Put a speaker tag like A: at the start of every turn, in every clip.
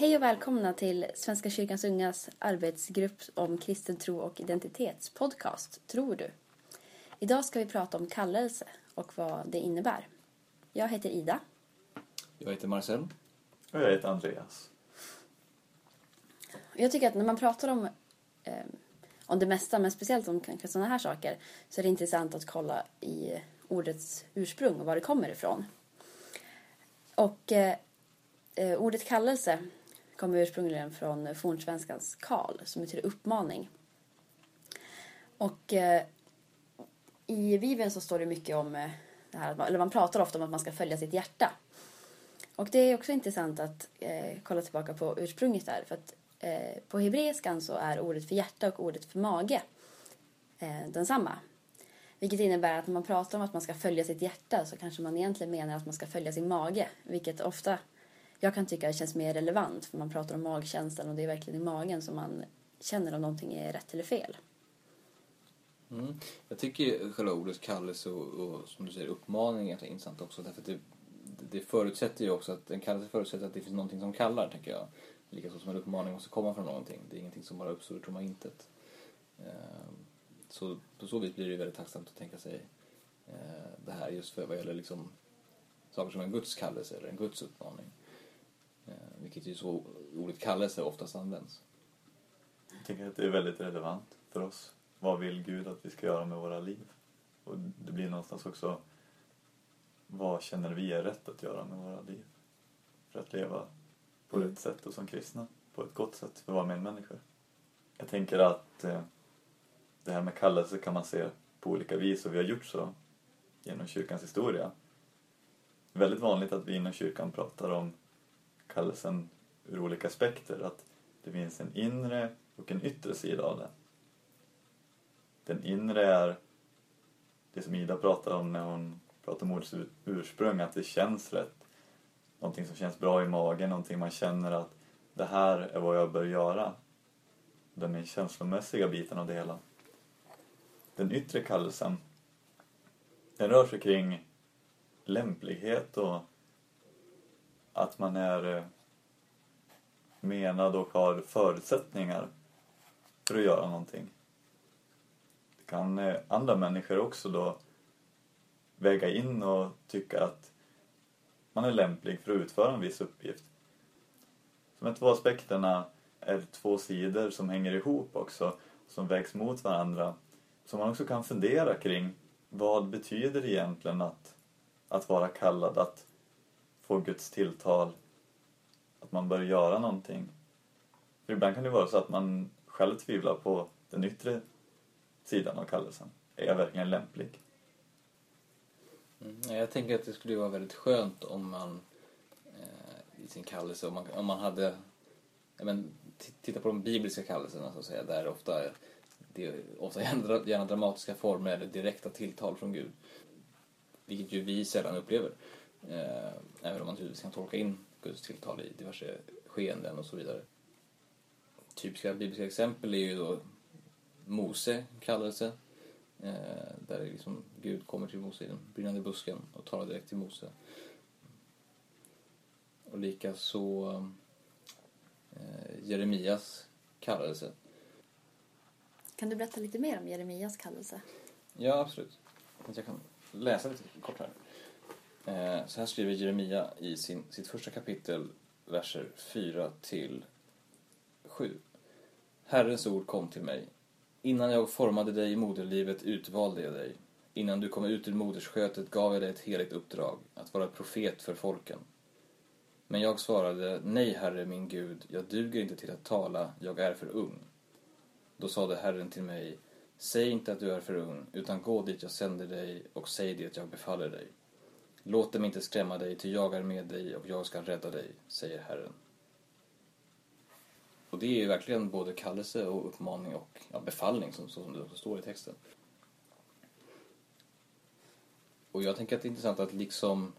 A: Hej och välkomna till Svenska kyrkans ungas arbetsgrupp om kristen tro och identitetspodcast Tror du? Idag ska vi prata om kallelse och vad det innebär. Jag heter Ida.
B: Jag heter Marcel.
C: Och jag heter Andreas.
A: Jag tycker att när man pratar om, eh, om det mesta, men speciellt om kanske sådana här saker, så är det intressant att kolla i ordets ursprung och var det kommer ifrån. Och eh, eh ordet kallelse kommer ursprungligen från fornsvenskans kal som betyder uppmaning. Och eh, i Bibeln så står det mycket om eh, det här, eller man pratar ofta om att man ska följa sitt hjärta. Och det är också intressant att eh, kolla tillbaka på ursprunget där. För att eh, på hebreiskan så är ordet för hjärta och ordet för mage eh, densamma. Vilket innebär att när man pratar om att man ska följa sitt hjärta så kanske man egentligen menar att man ska följa sin mage. Vilket ofta jag kan tycka det känns mer relevant för man pratar om magkänslan och det är verkligen i magen som man känner om någonting är rätt eller fel.
B: Mm. Jag tycker själva ordet kallelse och, och, som du säger uppmaning är intressant också därför att det, det förutsätter ju också att en kallelse förutsätter att det finns någonting som kallar tänker jag. Likaså som en uppmaning måste komma från någonting. Det är ingenting som bara uppstår ur tomma intet. Ehm, så på så vis blir det väldigt tacksamt att tänka sig eh, det här just för vad gäller liksom saker som en Guds kallelse eller en Guds uppmaning. Eh, vilket är så ordet kallelse oftast används.
C: Jag tänker att det är väldigt relevant för oss. Vad vill Gud att vi ska göra med våra liv? Och det blir någonstans också vad känner vi är rätt att göra med våra liv? För att leva på mm. rätt sätt och som kristna på ett gott sätt för våra medmänniskor. Jag tänker att eh, det här med kallelse kan man se på olika vis och vi har gjort så genom kyrkans historia. Det är väldigt vanligt att vi inom kyrkan pratar om kallelsen ur olika aspekter. Att det finns en inre och en yttre sida av den. Den inre är det som Ida pratar om när hon pratar om ordets ursprung, att det känns rätt. Någonting som känns bra i magen, någonting man känner att det här är vad jag bör göra. Den är känslomässiga biten av det hela. Den yttre kallelsen, den rör sig kring lämplighet och att man är eh, menad och har förutsättningar för att göra någonting. Det kan eh, andra människor också då väga in och tycka att man är lämplig för att utföra en viss uppgift. De här två aspekterna är två sidor som hänger ihop också, som vägs mot varandra. Som man också kan fundera kring. Vad betyder det egentligen att, att vara kallad, att få Guds tilltal, att man bör göra någonting. För ibland kan det vara så att man själv tvivlar på den yttre sidan av kallelsen. Är jag verkligen lämplig?
B: Mm, jag tänker att det skulle vara väldigt skönt om man eh, i sin kallelse, om man, om man hade, men, titta på de bibliska kallelserna så att säga, där ofta det är ofta gärna, gärna dramatiska former eller direkta tilltal från Gud. Vilket ju vi sällan upplever. Eh, även om man naturligtvis kan tolka in Guds tilltal i diverse skeenden och så vidare. Typiska bibliska exempel är ju då Mose kallelse. Eh, där liksom Gud kommer till Mose i den brinnande busken och talar direkt till Mose. Och likaså eh, Jeremias kallelse.
A: Kan du berätta lite mer om Jeremias kallelse?
B: Ja, absolut. Jag kan läsa lite kort här. Eh, så här skriver Jeremia i sin, sitt första kapitel, verser 4 till 7. Herrens ord kom till mig. Innan jag formade dig i moderlivet utvalde jag dig. Innan du kom ut ur moderskötet gav jag dig ett heligt uppdrag, att vara profet för folken. Men jag svarade, nej Herre min Gud, jag duger inte till att tala, jag är för ung. Då sade Herren till mig, säg inte att du är för ung, utan gå dit jag sänder dig och säg det jag befaller dig. Låt dem inte skrämma dig, ty jag är med dig och jag ska rädda dig, säger Herren. Och det är ju verkligen både kallelse och uppmaning och ja, befallning som, som det också står i texten. Och jag tänker att det är intressant att liksom,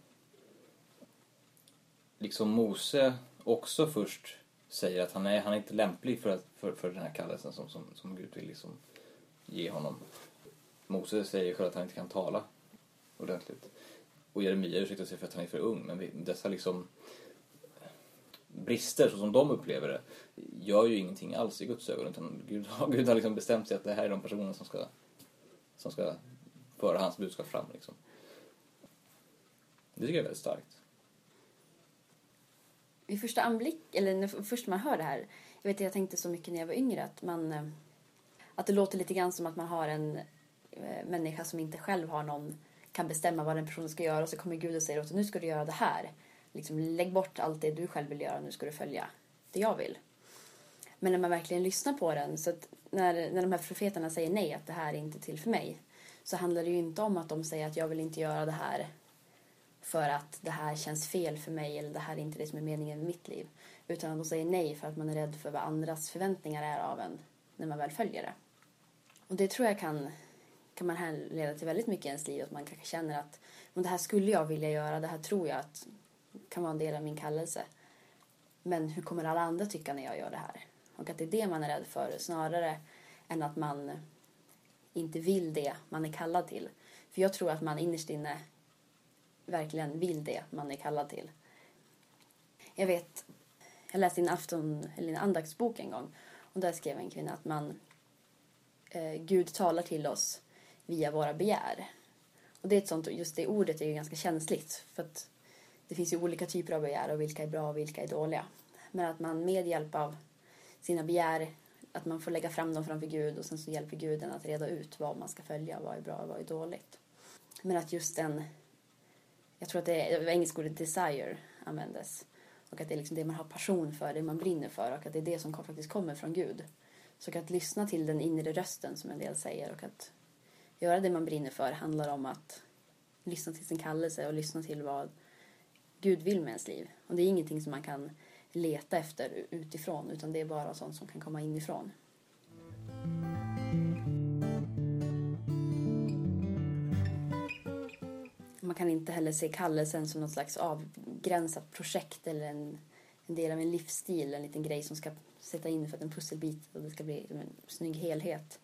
B: liksom Mose också först säger att han är, han är inte lämplig för, att, för, för den här kallelsen som, som, som Gud vill liksom ge honom. Mose säger själv att han inte kan tala ordentligt. Och Jeremia ursäktar sig för att han är för ung, men dessa liksom eh, brister så som de upplever det gör ju ingenting alls i Guds ögon utan Gud har, Gud har liksom bestämt sig att det här är de personer som ska, som ska föra hans budskap fram. Liksom. Det tycker jag är väldigt starkt.
A: Vid första anblick, eller när först man hör det här, jag vet jag tänkte så mycket när jag var yngre att man eh, att det låter lite grann som att man har en eh, människa som inte själv har någon kan bestämma vad den personen ska göra och så kommer Gud och säger åt nu ska du göra det här. Liksom, lägg bort allt det du själv vill göra, nu ska du följa det jag vill. Men när man verkligen lyssnar på den, så att när, när de här profeterna säger nej, att det här är inte till för mig, så handlar det ju inte om att de säger att jag vill inte göra det här för att det här känns fel för mig eller det här är inte det som är meningen med mitt liv. Utan att de säger nej för att man är rädd för vad andras förväntningar är av en när man väl följer det. Och det tror jag kan, kan man härleda till väldigt mycket i ens liv. Att man kanske känner att men det här skulle jag vilja göra, det här tror jag att kan vara en del av min kallelse. Men hur kommer alla andra tycka när jag gör det här? Och att det är det man är rädd för snarare än att man inte vill det man är kallad till. För jag tror att man innerst inne verkligen vill det man är kallad till. Jag vet, jag läste i en afton, eller en andaktsbok en gång och där skrev en kvinna att man eh, Gud talar till oss via våra begär. Och det är ett sånt, just det ordet är ju ganska känsligt för att det finns ju olika typer av begär och vilka är bra och vilka är dåliga. Men att man med hjälp av sina begär, att man får lägga fram dem framför Gud och sen så hjälper guden att reda ut vad man ska följa, vad är bra och vad är dåligt. Men att just den, jag tror att det är, engelska ordet desire användes. Och att det är liksom det man har passion för, det man brinner för och att det är det som faktiskt kommer från Gud. Så att lyssna till den inre rösten som en del säger och att göra det man brinner för handlar om att lyssna till sin kallelse och lyssna till vad Gud vill med ens liv. Och det är ingenting som man kan leta efter utifrån utan det är bara sånt som kan komma inifrån. Man kan inte heller se kallelsen som något slags avgränsat projekt eller en, en del av en livsstil, en liten grej som ska sätta in för att en pusselbit och det ska bli en snygg helhet.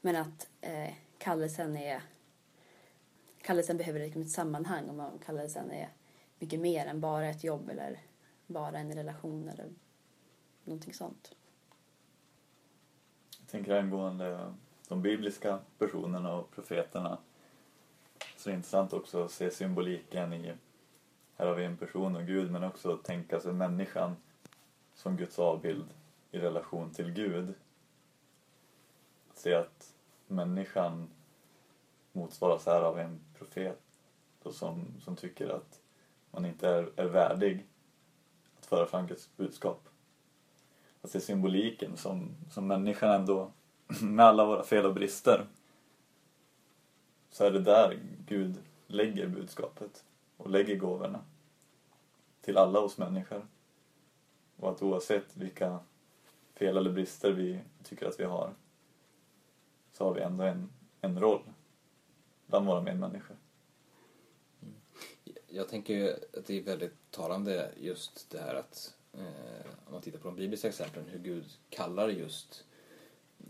A: Men att eh, kallelsen är kallelsen behöver liksom ett sammanhang och kallelsen är mycket mer än bara ett jobb eller bara en relation eller någonting sånt.
C: Jag tänker angående de bibliska personerna och profeterna så är det intressant också att se symboliken i här har vi en person och Gud men också tänka sig människan som Guds avbild i relation till Gud. Att se att människan motsvaras här av en profet som, som tycker att man inte är, är värdig att föra fram Guds budskap. Att det är symboliken som, som människan ändå, med alla våra fel och brister, så är det där Gud lägger budskapet och lägger gåvorna till alla oss människor. Och att oavsett vilka fel eller brister vi tycker att vi har så har vi ändå en, en roll bland våra medmänniskor.
B: Mm. Jag tänker ju att det är väldigt talande just det här att eh, om man tittar på de bibliska exemplen hur Gud kallar just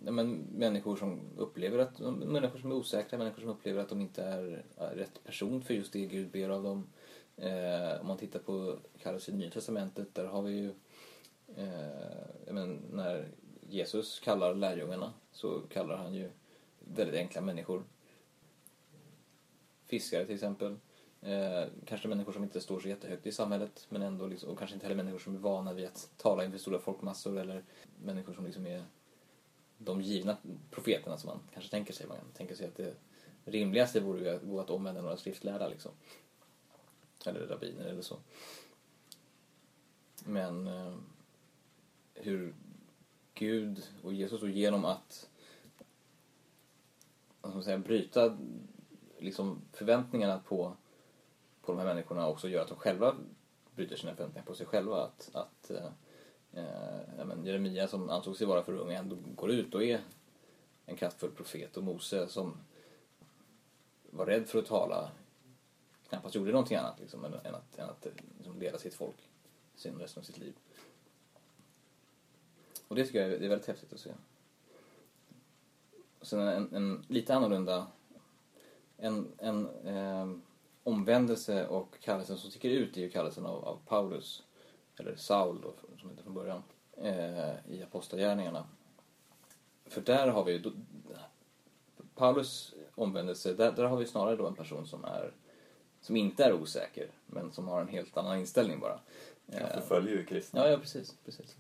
B: ja, men, människor som upplever att människor som är osäkra, människor som upplever att de inte är rätt person för just det Gud ber av dem. Eh, om man tittar på kallelsen i Nya Testamentet där har vi ju eh, men, när Jesus kallar lärjungarna så kallar han ju väldigt enkla människor. Fiskare till exempel. Eh, kanske människor som inte står så jättehögt i samhället men ändå liksom, och kanske inte heller människor som är vana vid att tala inför stora folkmassor eller människor som liksom är de givna profeterna som man kanske tänker sig. Man tänker sig att det rimligaste vore ju att gå att omvända några skriftlärda liksom. Eller rabbiner eller så. Men eh, hur Gud och Jesus och genom att vad ska man säga, bryta liksom förväntningarna på, på de här människorna också gör att de själva bryter sina förväntningar på sig själva. Att, att eh, eh men Jeremia som ansåg sig vara för ung ändå går ut och är en kraftfull profet och Mose som var rädd för att tala knappast gjorde någonting annat liksom, än, än att, än att liksom, leda sitt folk sin resten av sitt liv. Och det tycker jag är, det är väldigt häftigt att se. Sen en, en lite annorlunda en, en eh, omvändelse och kallelsen som sticker ut är ju kallelsen av, av Paulus eller Saul då, som hette från början, eh, i Apostlagärningarna. För där har vi då, Paulus omvändelse, där, där har vi snarare då en person som är som inte är osäker, men som har en helt annan inställning bara.
C: Han förföljer ju kristna.
B: Ja, ja precis. precis.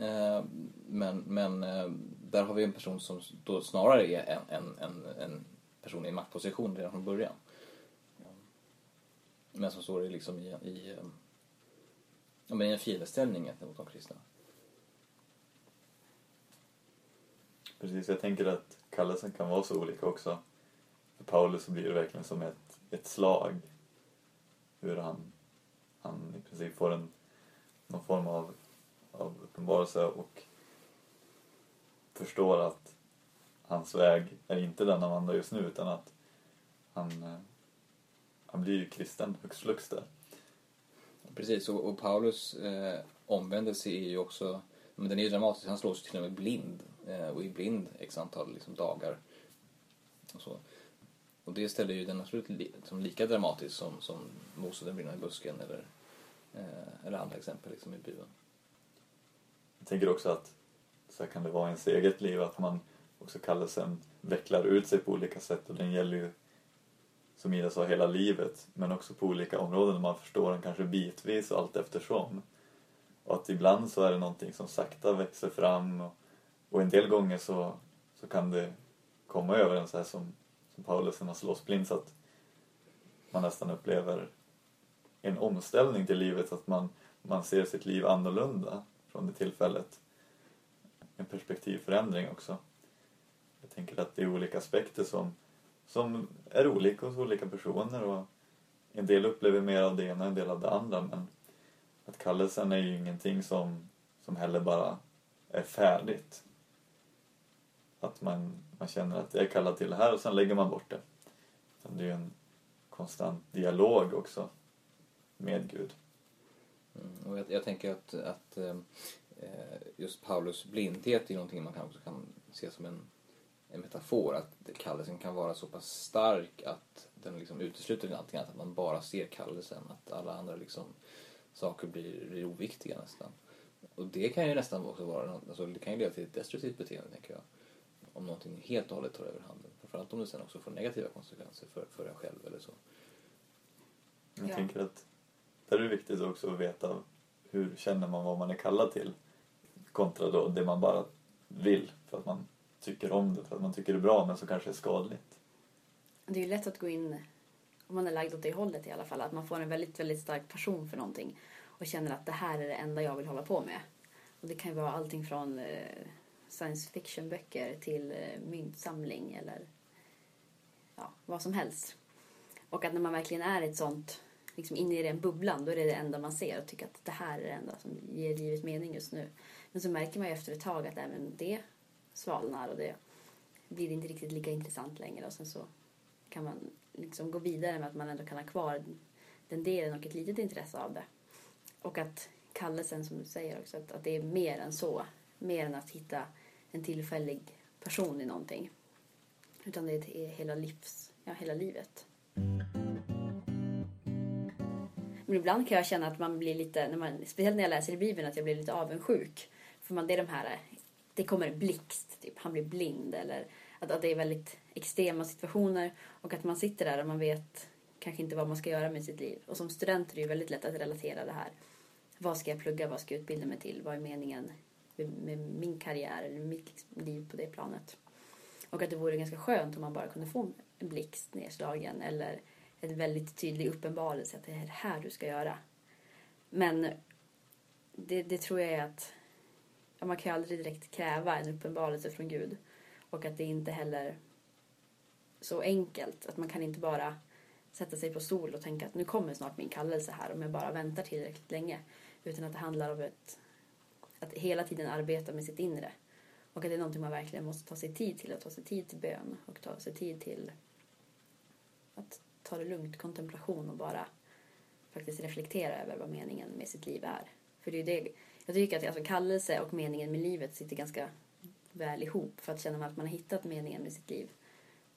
B: Eh, men men eh, där har vi en person som då snarare är en, en, en, en person i maktposition redan från början. Eh, men som står i, liksom i, i, ja, men i en fiendeställning gentemot de kristna.
C: Precis, jag tänker att kallelsen kan vara så olika också. För Paulus så blir det verkligen som ett, ett slag. Hur han, han i princip får en, någon form av, av uppenbarelse och förstår att hans väg är inte den han vandrar just nu utan att han, eh, han blir ju kristen högst flux där.
B: Precis, och, och Paulus eh, omvändelse är ju också, men den är ju dramatisk, han slås till och med blind eh, och är blind x antal liksom, dagar. Och, så. och det ställer ju den absolut li, som lika dramatisk som, som Mose den brinnande busken eller, eh, eller andra exempel liksom, i Bibeln.
C: Jag tänker också att så här kan det vara i ens eget liv att man också kallelsen vecklar ut sig på olika sätt. Och den gäller ju som Ida sa hela livet men också på olika områden. Och man förstår den kanske bitvis och allt eftersom. Och att ibland så är det någonting som sakta växer fram. Och, och en del gånger så, så kan det komma över en så här som, som Paulus när man slås blind så att man nästan upplever en omställning till livet, att man, man ser sitt liv annorlunda från det tillfället. En perspektivförändring också. Jag tänker att det är olika aspekter som, som är olika hos olika personer och en del upplever mer av det ena, en del av det andra men att kallelsen är ju ingenting som, som heller bara är färdigt. Att man, man känner att jag är kallad till det här och sen lägger man bort det. Det är ju en konstant dialog också med Gud.
B: Mm, och jag, jag tänker att, att eh, just Paulus blindhet är någonting man kan också kan se som en, en metafor. Att kallelsen kan vara så pass stark att den liksom utesluter allting annat. Att man bara ser kallelsen. Att alla andra liksom, saker blir, blir oviktiga nästan. Och det kan ju nästan också vara, alltså det kan ju leda till ett destruktivt beteende tänker jag. Om någonting helt och hållet tar över handen. Framförallt om det sen också får negativa konsekvenser för, för en själv eller så.
C: Jag
A: Ja.
C: tänker att där är det viktigt också att veta hur känner man vad man är kallad till kontra då det man bara vill för att man tycker om det, för att man tycker det är bra men som kanske är skadligt.
A: Det är ju lätt att gå in, om man är lagd åt det hållet i alla fall, att man får en väldigt, väldigt stark passion för någonting och känner att det här är det enda jag vill hålla på med. Och det kan ju vara allting från eh, science fiction-böcker till eh, myntsamling eller ja, vad som helst. Och att när man verkligen är ett sånt, liksom inne i den bubblan, då är det det enda man ser och tycker att det här är det enda som ger livet mening just nu. Men så märker man ju efter ett tag att även det svalnar och det blir inte riktigt lika intressant längre och sen så kan man liksom gå vidare med att man ändå kan ha kvar den delen och ett litet intresse av det. Och att kallelsen som du säger också, att, att det är mer än så. Mer än att hitta en tillfällig person i någonting. Utan det är hela livs, ja hela livet. Men ibland kan jag känna att man blir lite, när man, speciellt när jag läser i Bibeln, att jag blir lite avundsjuk. För man, det är de här, det kommer en blixt, typ, han blir blind eller att, att det är väldigt extrema situationer och att man sitter där och man vet kanske inte vad man ska göra med sitt liv. Och som student är det ju väldigt lätt att relatera det här. Vad ska jag plugga? Vad ska jag utbilda mig till? Vad är meningen med, med min karriär eller mitt liksom, liv på det planet? Och att det vore ganska skönt om man bara kunde få en blixt nedslagen eller en väldigt tydlig uppenbarelse att det är det här du ska göra. Men det, det tror jag är att ja, man kan ju aldrig direkt kräva en uppenbarelse från Gud. Och att det inte heller så enkelt. Att man kan inte bara sätta sig på stol och tänka att nu kommer snart min kallelse här om jag bara väntar tillräckligt länge. Utan att det handlar om ett, att hela tiden arbeta med sitt inre. Och att det är någonting man verkligen måste ta sig tid till. Att ta sig tid till bön och ta sig tid till att ta det lugnt, kontemplation och bara faktiskt reflektera över vad meningen med sitt liv är. För det är det, jag tycker att alltså kallelse och meningen med livet sitter ganska väl ihop. För att känna att man har hittat meningen med sitt liv,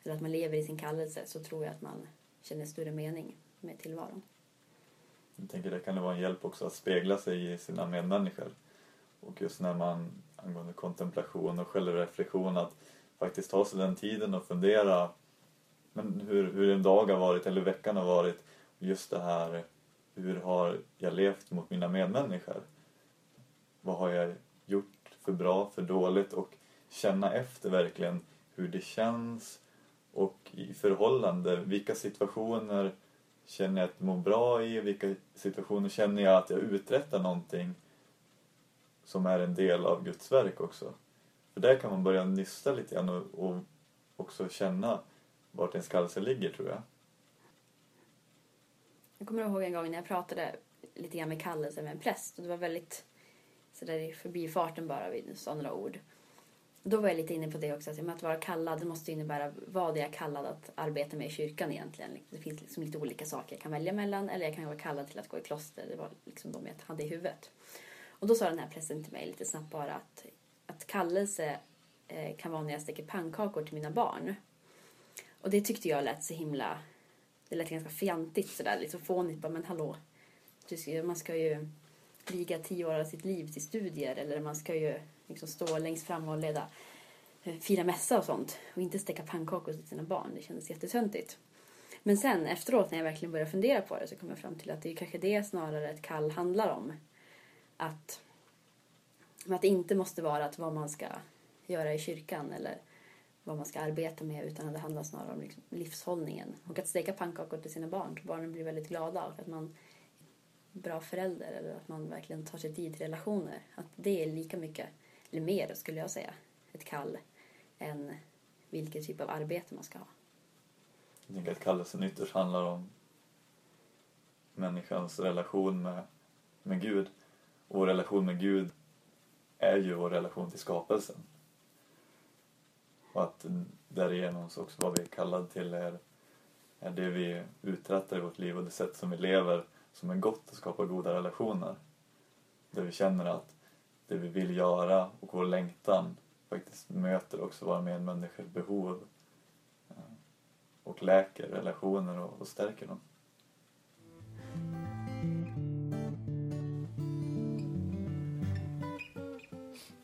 A: eller att man lever i sin kallelse, så tror jag att man känner större mening med tillvaron.
C: Jag tänker det kan det vara en hjälp också att spegla sig i sina medmänniskor. Och just när man, angående kontemplation och självreflektion, att faktiskt ta sig den tiden och fundera men hur, hur en dag har varit eller veckan har varit. Just det här, hur har jag levt mot mina medmänniskor? Vad har jag gjort för bra, för dåligt och känna efter verkligen hur det känns och i förhållande, vilka situationer känner jag att jag mår bra i, vilka situationer känner jag att jag uträttar någonting som är en del av Guds verk också. För där kan man börja nysta lite grann och, och också känna vart ens kallelse ligger tror jag.
A: Jag kommer ihåg en gång när jag pratade lite grann med kallelse med en präst och det var väldigt sådär i förbifarten bara vid sådana ord. Då var jag lite inne på det också, att, att vara kallad det måste innebära vad är jag kallad att arbeta med i kyrkan egentligen. Det finns liksom lite olika saker jag kan välja mellan eller jag kan vara kallad till att gå i kloster. Det var liksom de jag hade i huvudet. Och då sa den här prästen till mig lite snabbt bara att, att kallelse eh, kan vara när jag steker pannkakor till mina barn. Och det tyckte jag lät så himla... Det lät ganska fjantigt sådär, lite fånigt. Bara, men hallå, Ska, man ska ju viga tio år av sitt liv till studier eller man ska ju liksom stå längst fram och leda eh, fira mässa och sånt och inte steka pannkakor till sina barn. Det kändes jättetöntigt. Men sen efteråt när jag verkligen började fundera på det så kom jag fram till att det är kanske det snarare ett kall handlar om. Att, att det inte måste vara att vad man ska göra i kyrkan eller vad man ska arbeta med utan att det handlar snarare om liksom livshållningen. Och att steka pannkakor till sina barn så barnen blir väldigt glada och att man är bra förälder eller att man verkligen tar sig tid till relationer. Att det är lika mycket, eller mer skulle jag säga, ett kall än vilken typ av arbete man ska ha.
C: Jag tänker att kallelsen ytterst handlar om människans relation med, med Gud. Och vår relation med Gud är ju vår relation till skapelsen. Och att därigenom så också vad vi är kallade till är, är det vi uträttar i vårt liv och det sätt som vi lever som är gott och skapar goda relationer. Där vi känner att det vi vill göra och vår längtan faktiskt möter också våra medmänniskors behov eh, och läker relationer och, och stärker dem.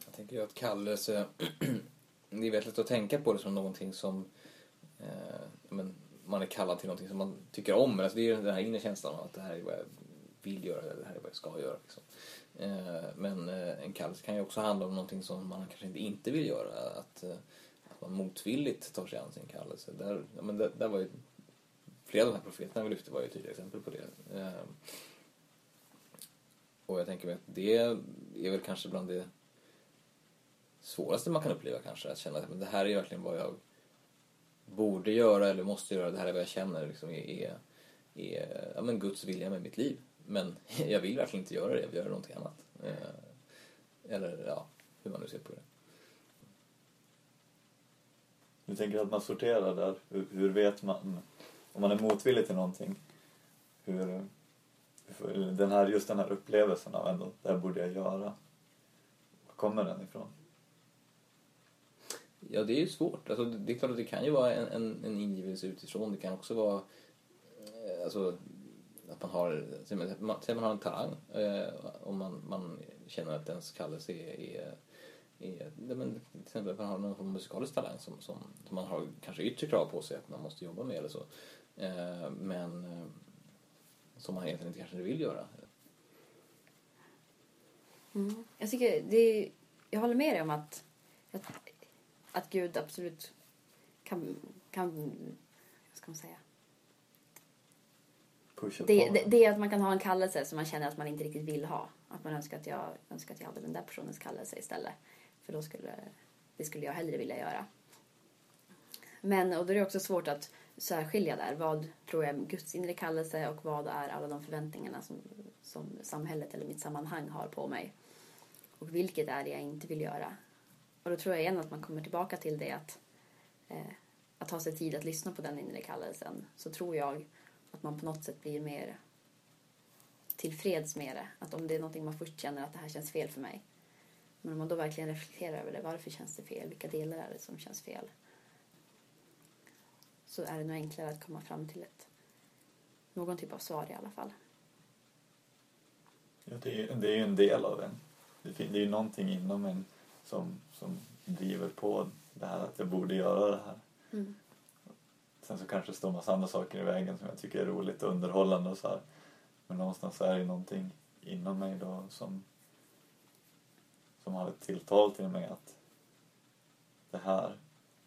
B: Jag tänker att kallelse det är väldigt att tänka på det som någonting som eh, men, man är kallad till någonting som man tycker om. Alltså det är den här inre känslan av att det här är vad jag vill göra, eller det här är vad jag ska göra. Liksom. Eh, men eh, en kallelse kan ju också handla om någonting som man kanske inte, inte vill göra. Att, eh, att man motvilligt tar sig an sin kallelse. Där, ja, men där, där var ju, flera av de här profeterna vi lyfte var ju tydliga exempel på det. Eh, och jag tänker mig att det är väl kanske bland det svåraste man kan uppleva kanske. Att känna att det här är verkligen vad jag borde göra eller måste göra. Det här är vad jag känner liksom är, är, är ja, men Guds vilja med mitt liv. Men jag vill verkligen inte göra det, jag vill göra någonting annat. Eh, eller ja, hur man nu ser på det.
C: Du tänker att man sorterar där. Hur, hur vet man om man är motvillig till någonting? Hur, den här, just den här upplevelsen av ändå, det här borde jag göra. Var kommer den ifrån?
B: Ja, det är ju svårt. Alltså, det är klart att det kan ju vara en, en, en ingivelse utifrån. Det kan också vara eh, alltså, att man har, säg man, man har en talang eh, om man, man känner att ens kallelse är, är, är men, till exempel att man har någon form av musikalisk talang som, som, som, man har kanske yttre krav på sig att man måste jobba med eller så. Eh, men eh, som man egentligen inte kanske vill göra.
A: Mm. Jag tycker det är, jag håller med dig om att, att att Gud absolut kan, kan vad ska man säga? Det, det, det, är att man kan ha en kallelse som man känner att man inte riktigt vill ha. Att man önskar att jag, önskar att jag hade den där personens kallelse istället. För då skulle, det skulle jag hellre vilja göra. Men, och då är det också svårt att särskilja där. Vad tror jag är Guds inre kallelse och vad är alla de förväntningarna som, som samhället eller mitt sammanhang har på mig. Och vilket är det jag inte vill göra. Och då tror jag igen att man kommer tillbaka till det att, eh, att ta sig tid att lyssna på den inre kallelsen. Så tror jag att man på något sätt blir mer tillfreds med det. Att om det är någonting man först känner att det här känns fel för mig. Men om man då verkligen reflekterar över det. Varför känns det fel? Vilka delar är det som känns fel? Så är det nog enklare att komma fram till ett, någon typ av svar i alla fall.
C: Ja, det, är, det är ju en del av en. Det, det är ju någonting inom en som, som driver på det här att jag borde göra det här.
A: Mm.
C: Sen så kanske det står massa andra saker i vägen som jag tycker är roligt och underhållande och så här. Men någonstans är det ju någonting inom mig då som, som har ett tilltal till mig att det här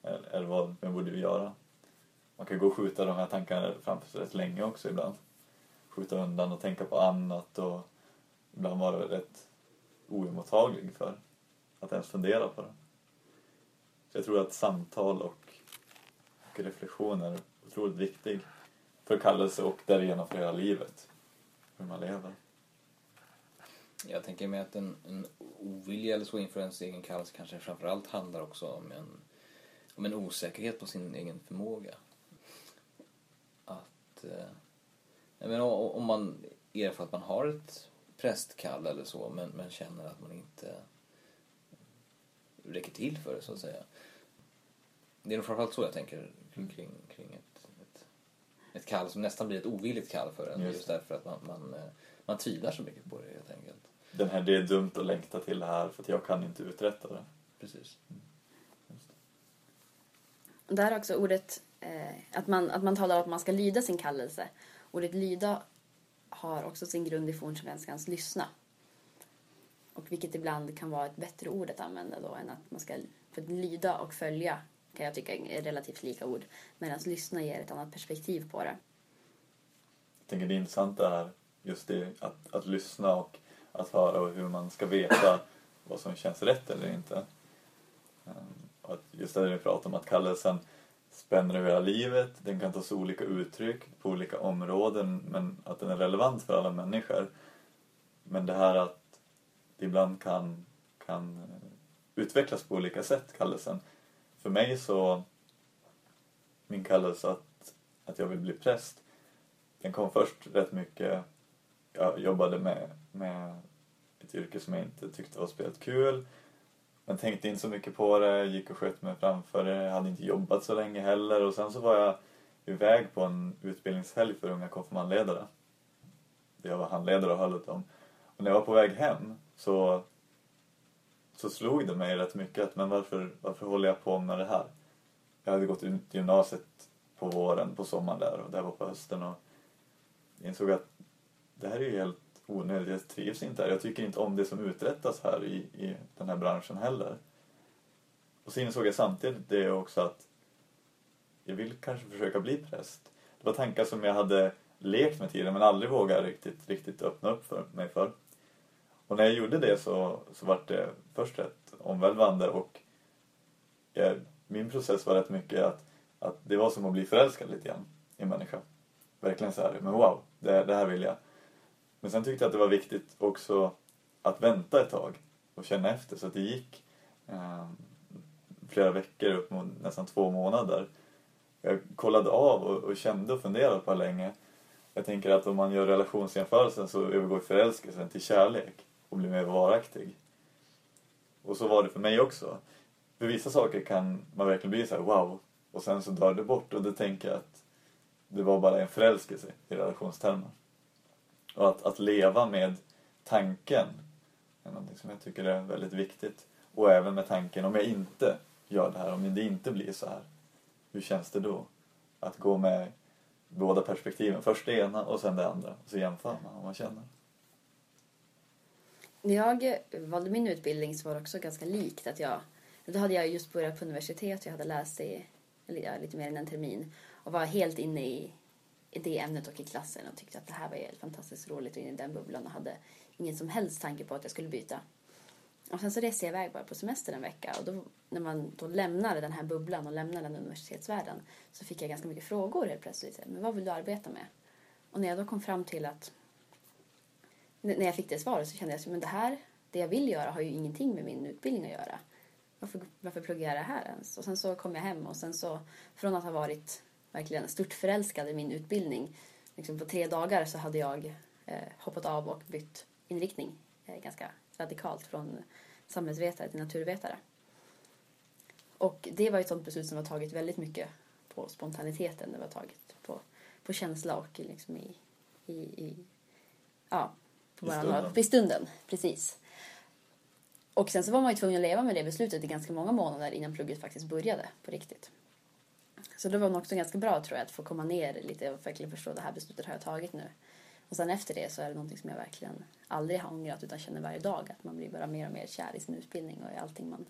C: är, är vad jag borde göra. Man kan gå och skjuta de här tankarna framför sig rätt länge också ibland. Skjuta undan och tänka på annat och ibland vara rätt oemottaglig för att ens fundera på det. Så jag tror att samtal och, och reflektion är otroligt viktig för kallelse och därigenom för hela livet. Hur man lever.
B: Jag tänker mig att en, en ovilja eller så inför ens egen kallelse kanske framförallt handlar också om en, om en osäkerhet på sin egen förmåga. Att, eh, menar, om man erfar att man har ett prästkall eller så men, men känner att man inte räcker till för det så att säga. Det är nog framförallt så jag tänker kring, kring, kring ett, ett, ett kall som nästan blir ett ovilligt kall för en
C: Just
B: just därför att man, man, eh, man tvivlar så mycket på det helt enkelt.
C: Den här, det är dumt att längta till det här för att jag kan inte uträtta det.
B: Precis.
A: Där också ordet, eh, att, man, att man talar om att man ska lyda sin kallelse. Ordet lyda har också sin grund i fornsvenskans lyssna. Och vilket ibland kan vara ett bättre ord att använda då än att man ska... För att lyda och följa kan jag tycka är relativt lika ord. Medan lyssna ger ett annat perspektiv på det.
C: Jag tänker det intressanta är just det att, att lyssna och att höra och hur man ska veta vad som känns rätt eller inte. Ehm, och att just det du pratar om att kallelsen spänner över hela livet, den kan ta sig olika uttryck på olika områden men att den är relevant för alla människor. Men det här att det ibland kan, kan eh, utvecklas på olika sätt, kallelsen. För mig så, min kallelse att, att jag vill bli präst, den kom först rätt mycket, jag jobbade med, med ett yrke som jag inte tyckte var spelat kul. Men tänkte inte så mycket på det, gick och sköt mig framför det, hade inte jobbat så länge heller och sen så var jag iväg på en utbildningshelg för unga konfirmandledare. Där jag var handledare och höll åt dem. Och när jag var på väg hem så, så slog det mig rätt mycket att men varför, varför håller jag på med det här? Jag hade gått ut gymnasiet på våren, på sommaren där och det var på hösten och insåg att det här är ju helt onödigt. Jag trivs inte här. Jag tycker inte om det som uträttas här i, i den här branschen heller. Och så insåg jag samtidigt det också att jag vill kanske försöka bli präst. Det var tankar som jag hade lekt med tidigare men aldrig vågat riktigt, riktigt öppna upp för mig för. Och när jag gjorde det så, så var det först rätt omvälvande och jag, min process var rätt mycket att, att det var som att bli förälskad lite grann i en människa. Verkligen så här, men wow, det, det här vill jag. Men sen tyckte jag att det var viktigt också att vänta ett tag och känna efter så att det gick eh, flera veckor, upp mot nästan två månader. Jag kollade av och, och kände och funderade på länge. Jag tänker att om man gör relationsjämförelsen så övergår förälskelsen till kärlek och bli mer varaktig. Och så var det för mig också. För vissa saker kan man verkligen bli så här wow och sen så dör det bort och då tänker jag att det var bara en förälskelse i relationstermer. Och att, att leva med tanken är någonting som jag tycker är väldigt viktigt. Och även med tanken, om jag inte gör det här, om det inte blir så här, hur känns det då? Att gå med båda perspektiven, först det ena och sen det andra. Och så jämför man vad man känner.
A: När jag valde min utbildning så var det också ganska likt att jag... Då hade jag just börjat på universitet och jag hade läst i eller, ja, lite mer än en termin och var helt inne i, i det ämnet och i klassen och tyckte att det här var helt fantastiskt roligt och inne i den bubblan och hade ingen som helst tanke på att jag skulle byta. Och sen så reste jag iväg bara på semester en vecka och då, när man då lämnar den här bubblan och lämnar den universitetsvärlden så fick jag ganska mycket frågor helt plötsligt. Men vad vill du arbeta med? Och när jag då kom fram till att när jag fick det svaret så kände jag att det här, det jag vill göra har ju ingenting med min utbildning att göra. Varför, varför pluggar jag det här ens? Och sen så kom jag hem och sen så från att ha varit verkligen stort förälskad i min utbildning liksom på tre dagar så hade jag eh, hoppat av och bytt inriktning eh, ganska radikalt från samhällsvetare till naturvetare. Och det var ett sånt beslut som var tagit väldigt mycket på spontaniteten. Det var taget på, på känsla och liksom i, i, i ja, på några- I stunden, precis. Och sen så var man ju tvungen att leva med det beslutet i ganska många månader innan plugget faktiskt började på riktigt. Så det var nog också ganska bra tror jag att få komma ner lite och verkligen förstå det här beslutet har jag tagit nu. Och sen efter det så är det någonting som jag verkligen aldrig har ångrat utan känner varje dag att man blir bara mer och mer kär i sin utbildning och i allting man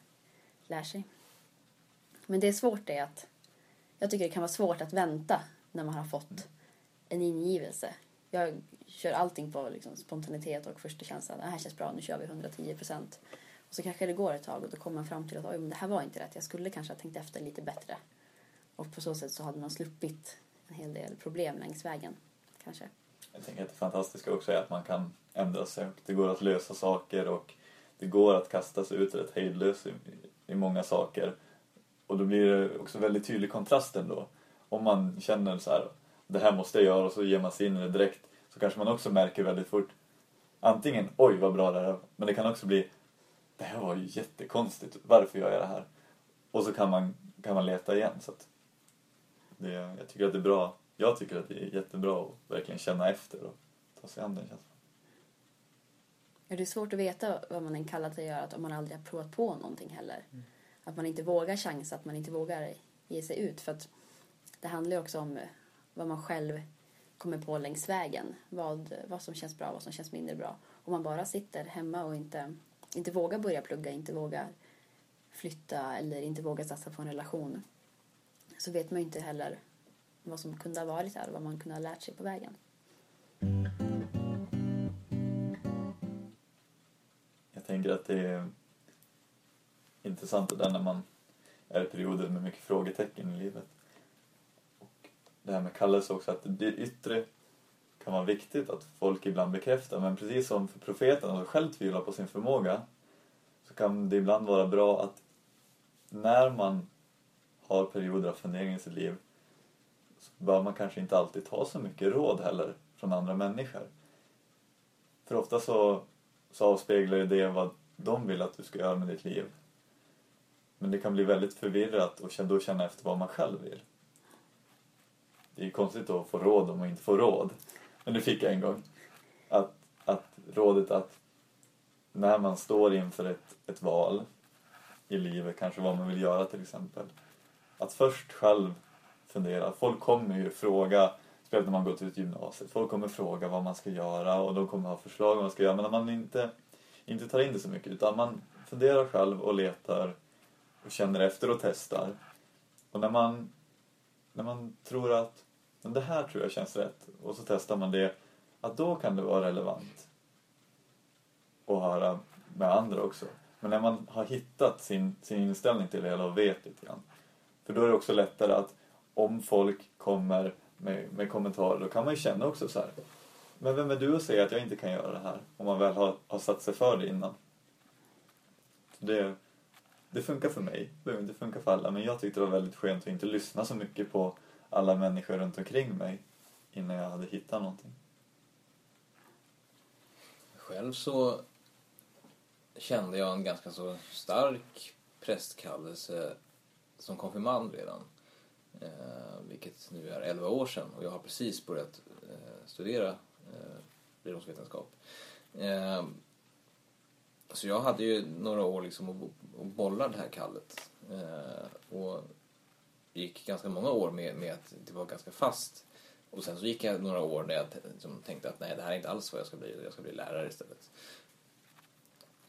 A: lär sig. Men det är svårt det att jag tycker det kan vara svårt att vänta när man har fått en ingivelse. Jag kör allting på liksom spontanitet och första känslan. Det här känns bra, nu kör vi 110 procent. Och så kanske det går ett tag och då kommer man fram till att Oj, men det här var inte rätt. Jag skulle kanske ha tänkt efter lite bättre. Och på så sätt så hade man sluppit en hel del problem längs vägen. Kanske.
C: Jag tänker att det fantastiska också är att man kan ändra sig och det går att lösa saker och det går att kasta sig ut rätt hejdlöst i, i många saker. Och då blir det också väldigt tydlig kontrast ändå. Om man känner så här, det här måste jag göra och så ger man sig in i det direkt så kanske man också märker väldigt fort antingen oj vad bra det här men det kan också bli det här var ju jättekonstigt, varför gör jag det här? Och så kan man, kan man leta igen. Så att det, jag tycker att det är bra. Jag tycker att det är jättebra att verkligen känna efter och ta sig an den känslan.
A: Ja, det är svårt att veta vad man än kallar sig att göra om man aldrig har provat på någonting heller. Att man inte vågar chansa, att man inte vågar ge sig ut. För att det handlar ju också om vad man själv kommer på längs vägen. Vad, vad som känns bra, vad som känns mindre bra. Om man bara sitter hemma och inte, inte vågar börja plugga, inte vågar flytta eller inte vågar satsa på en relation så vet man ju inte heller vad som kunde ha varit här och vad man kunde ha lärt sig på vägen.
C: Jag tänker att det är intressant det där när man är i perioder med mycket frågetecken i livet. Det här med kallelse också, att det yttre kan vara viktigt att folk ibland bekräftar men precis som för profeten som själv tvivlar på sin förmåga så kan det ibland vara bra att när man har perioder av fundering i sitt liv så bör man kanske inte alltid ta så mycket råd heller från andra människor. För ofta så, så avspeglar ju det vad de vill att du ska göra med ditt liv. Men det kan bli väldigt förvirrat och då känna efter vad man själv vill. Det är ju konstigt att få råd om man inte får råd. Men det fick jag en gång. Att, att rådet att när man står inför ett, ett val i livet, kanske vad man vill göra till exempel. Att först själv fundera. Folk kommer ju fråga, speciellt när man går ut gymnasiet, folk kommer fråga vad man ska göra och de kommer ha förslag vad man ska göra. Men när man inte, inte tar in det så mycket utan man funderar själv och letar och känner efter och testar. Och när man, när man tror att men det här tror jag känns rätt och så testar man det, att då kan det vara relevant att höra med andra också. Men när man har hittat sin, sin inställning till det hela och vet lite grann. För då är det också lättare att om folk kommer med, med kommentarer då kan man ju känna också så här. Men vem är du att säga att jag inte kan göra det här? Om man väl har, har satt sig för det innan. Så det, det funkar för mig. Det behöver inte funka för alla. Men jag tyckte det var väldigt skönt att inte lyssna så mycket på alla människor runt omkring mig innan jag hade hittat någonting.
B: Själv så kände jag en ganska så stark prästkallelse som konfirmand redan. Eh, vilket nu är 11 år sedan och jag har precis börjat eh, studera eh, religionsvetenskap. Eh, så jag hade ju några år liksom att, bolla det här kallet. Eh, och gick ganska många år med, med att det var ganska fast. Och sen så gick jag några år när jag liksom tänkte att nej, det här är inte alls vad jag ska bli. Jag ska bli lärare istället.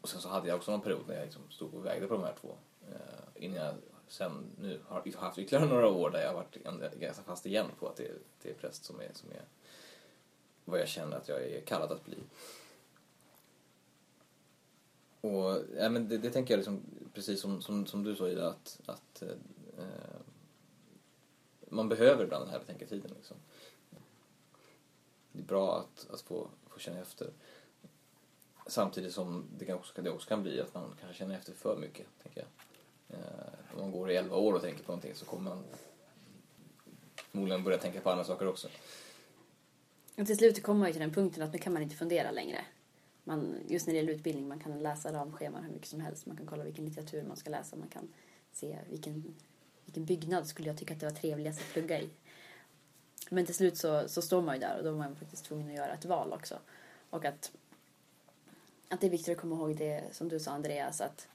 B: Och sen så hade jag också någon period när jag liksom stod och vägde på de här två. Eh, innan jag sen nu har haft ytterligare några år där jag har varit ganska fast igen på att det, det är präst som är, som är vad jag känner att jag är kallad att bli. Och ja, men det, det tänker jag liksom, precis som, som, som du sa Ida, att, att eh, man behöver ibland den här betänketiden. Liksom. Det är bra att, att få, få känna efter. Samtidigt som det kan också, det också kan bli att man kanske känner efter för mycket, tänker jag. Eh, om man går i 11 år och tänker på någonting så kommer man förmodligen börja tänka på andra saker också.
A: Och till slut kommer man ju till den punkten att nu kan man inte fundera längre. Man, just när det gäller utbildning, man kan läsa ramscheman hur mycket som helst. Man kan kolla vilken litteratur man ska läsa. Man kan se vilken, vilken byggnad skulle jag tycka att det var trevligast att plugga i. Men till slut så, så står man ju där och då är man faktiskt tvungen att göra ett val också. Och att att det är viktigt att komma ihåg det som du sa Andreas att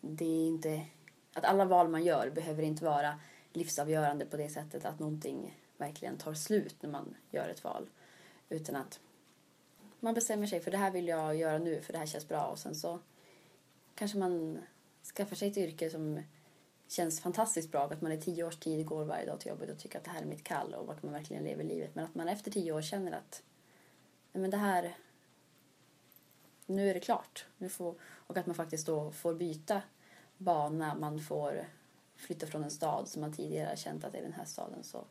A: det är inte att alla val man gör behöver inte vara livsavgörande på det sättet att någonting verkligen tar slut när man gör ett val. Utan att man bestämmer sig för det här vill jag göra nu för det här känns bra och sen så kanske man skaffar sig ett yrke som känns fantastiskt bra. Att man i tio års tid går varje dag till jobbet och tycker att det här är mitt kall och att man verkligen lever livet. Men att man efter tio år känner att nej men det här, nu är det klart. Nu får, och att man faktiskt då får byta bana. Man får flytta från en stad som man tidigare har känt att i den här staden så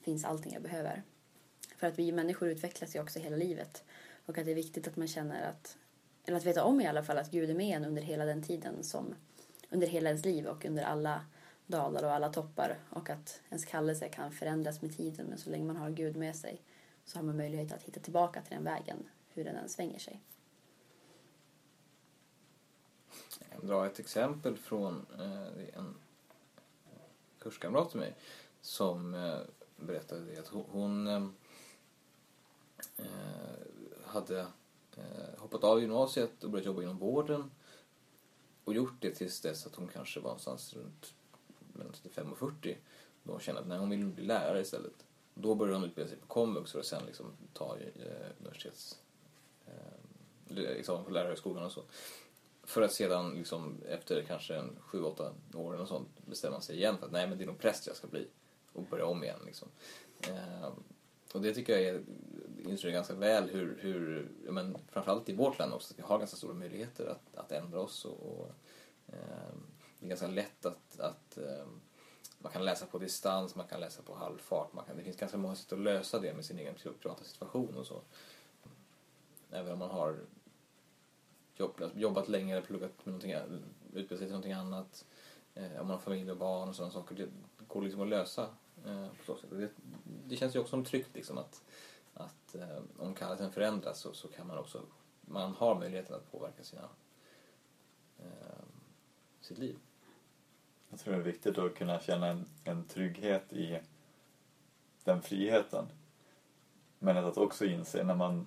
A: finns allting jag behöver. För att vi människor utvecklas ju också hela livet. Och att det är viktigt att man känner att, eller att veta om i alla fall att Gud är med en under hela den tiden som, under hela ens liv och under alla dalar och alla toppar. Och att ens kallelse kan förändras med tiden men så länge man har Gud med sig så har man möjlighet att hitta tillbaka till den vägen, hur den än svänger sig.
B: Jag kan dra ett exempel från eh, en kurskamrat till mig som eh, berättade att hon, eh, hade hoppat av gymnasiet och börjat jobba inom vården och gjort det tills dess att hon kanske var någonstans runt mellan 35 och 40 då hon kände att nej, hon vill bli lärare istället. Då började hon utbilda sig på komvux för att sen liksom ta eh, universitets eh, examen liksom på lärarhögskolan och så. För att sedan liksom, efter kanske en sju, åtta år och sånt bestämma sig igen för att nej men det är nog präst jag ska bli och börja om igen liksom. Eh, och det tycker jag är, illustrerar ganska väl hur, hur men framförallt i vårt land också, att vi har ganska stora möjligheter att, att ändra oss och, och eh, det är ganska lätt att, att eh, man kan läsa på distans, man kan läsa på halvfart, man kan, det finns ganska många sätt att lösa det med sin egen privata situation och så. Även om man har alltså jobbat länge eller pluggat med någonting, utbildat sig till någonting annat, eh, om man har familj och barn och sådana saker, det går liksom att lösa Eh, på så sätt. Det, det, känns ju också som tryggt liksom att, att eh, om kallelsen förändras så, så kan man också, man har möjligheten att påverka sina, eh, sitt liv.
C: Jag tror det är viktigt att kunna känna en, en trygghet i den friheten. Men att också inse när man,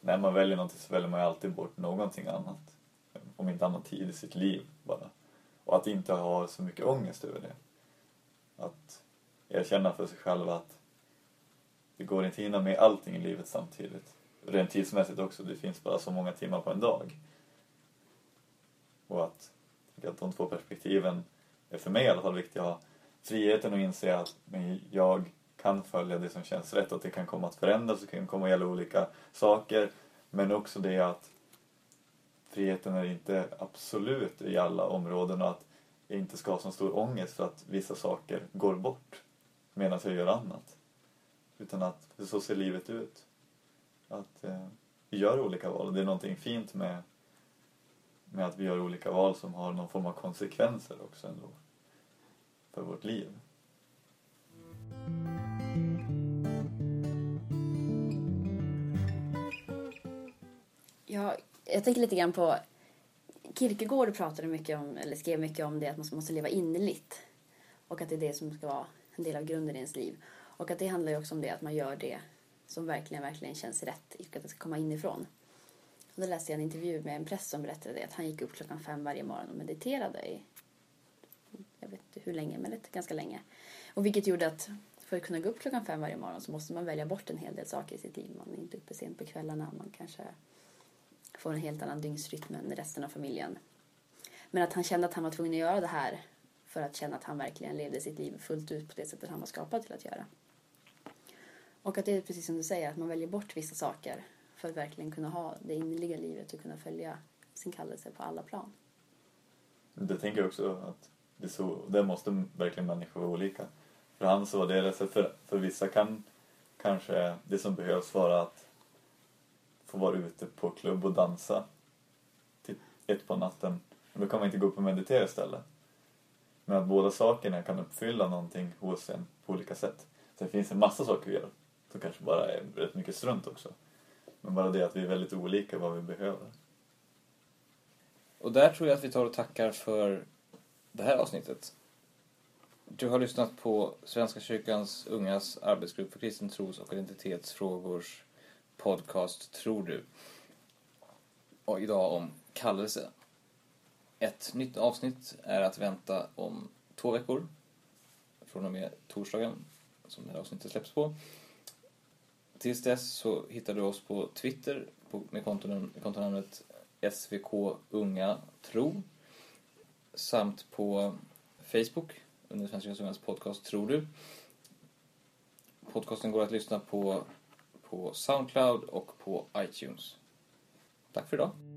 C: när man väljer någonting så väljer man ju alltid bort någonting annat. Om inte annat tid i sitt liv bara. Och att inte ha så mycket ångest över det. Att erkänna för sig själv att det går inte att hinna med allting i livet samtidigt. Rent tidsmässigt också, det finns bara så många timmar på en dag. Och att, att de två perspektiven är för mig i alla fall viktiga att ha. Friheten att inse att jag kan följa det som känns rätt, att det kan komma att förändras, det kan komma att gälla olika saker. Men också det att friheten är inte absolut i alla områden och att jag inte ska ha så stor ångest för att vissa saker går bort medan jag gör annat. Utan att så ser livet ut. Att eh, vi gör olika val det är någonting fint med, med att vi gör olika val som har någon form av konsekvenser också ändå för vårt liv.
A: Ja, jag tänker lite grann på Kierkegaard pratade mycket om, eller skrev mycket om det att man måste leva innerligt. Och att det är det som ska vara en del av grunden i ens liv. Och att det handlar ju också om det att man gör det som verkligen, verkligen känns rätt. Och att det ska komma inifrån. Och då läste jag en intervju med en präst som berättade det, att han gick upp klockan fem varje morgon och mediterade i, jag vet inte hur länge, men lite, ganska länge. Och vilket gjorde att för att kunna gå upp klockan fem varje morgon så måste man välja bort en hel del saker i sitt liv. Man är inte uppe sent på kvällarna, man kanske får en helt annan dygnsrytm än resten av familjen. Men att han kände att han var tvungen att göra det här för att känna att han verkligen levde sitt liv fullt ut på det sättet han var skapad till att göra. Och att det är precis som du säger, att man väljer bort vissa saker för att verkligen kunna ha det innerliga livet och kunna följa sin kallelse på alla plan.
C: Det tänker jag också att det, så, det måste verkligen människor vara olika. För han så var det, för, för vissa kan kanske det som behövs vara att få vara ute på klubb och dansa till ett på natten. Men då kan man inte gå upp och meditera istället. Men att båda sakerna kan uppfylla någonting hos en på olika sätt. Sen finns det en massa saker vi gör som kanske bara är rätt mycket strunt också. Men bara det att vi är väldigt olika vad vi behöver.
B: Och där tror jag att vi tar och tackar för det här avsnittet. Du har lyssnat på Svenska kyrkans ungas arbetsgrupp för kristen tros och identitetsfrågors podcast Tror du. och idag om kallelse. Ett nytt avsnitt är att vänta om två veckor. Från och med torsdagen som det här avsnittet släpps på. Tills dess så hittar du oss på Twitter på, med kontonamnet SVK Unga Tro. Samt på Facebook under Svenska Ungas podcast Tror du. Podcasten går att lyssna på på Soundcloud och på iTunes. Tack för idag.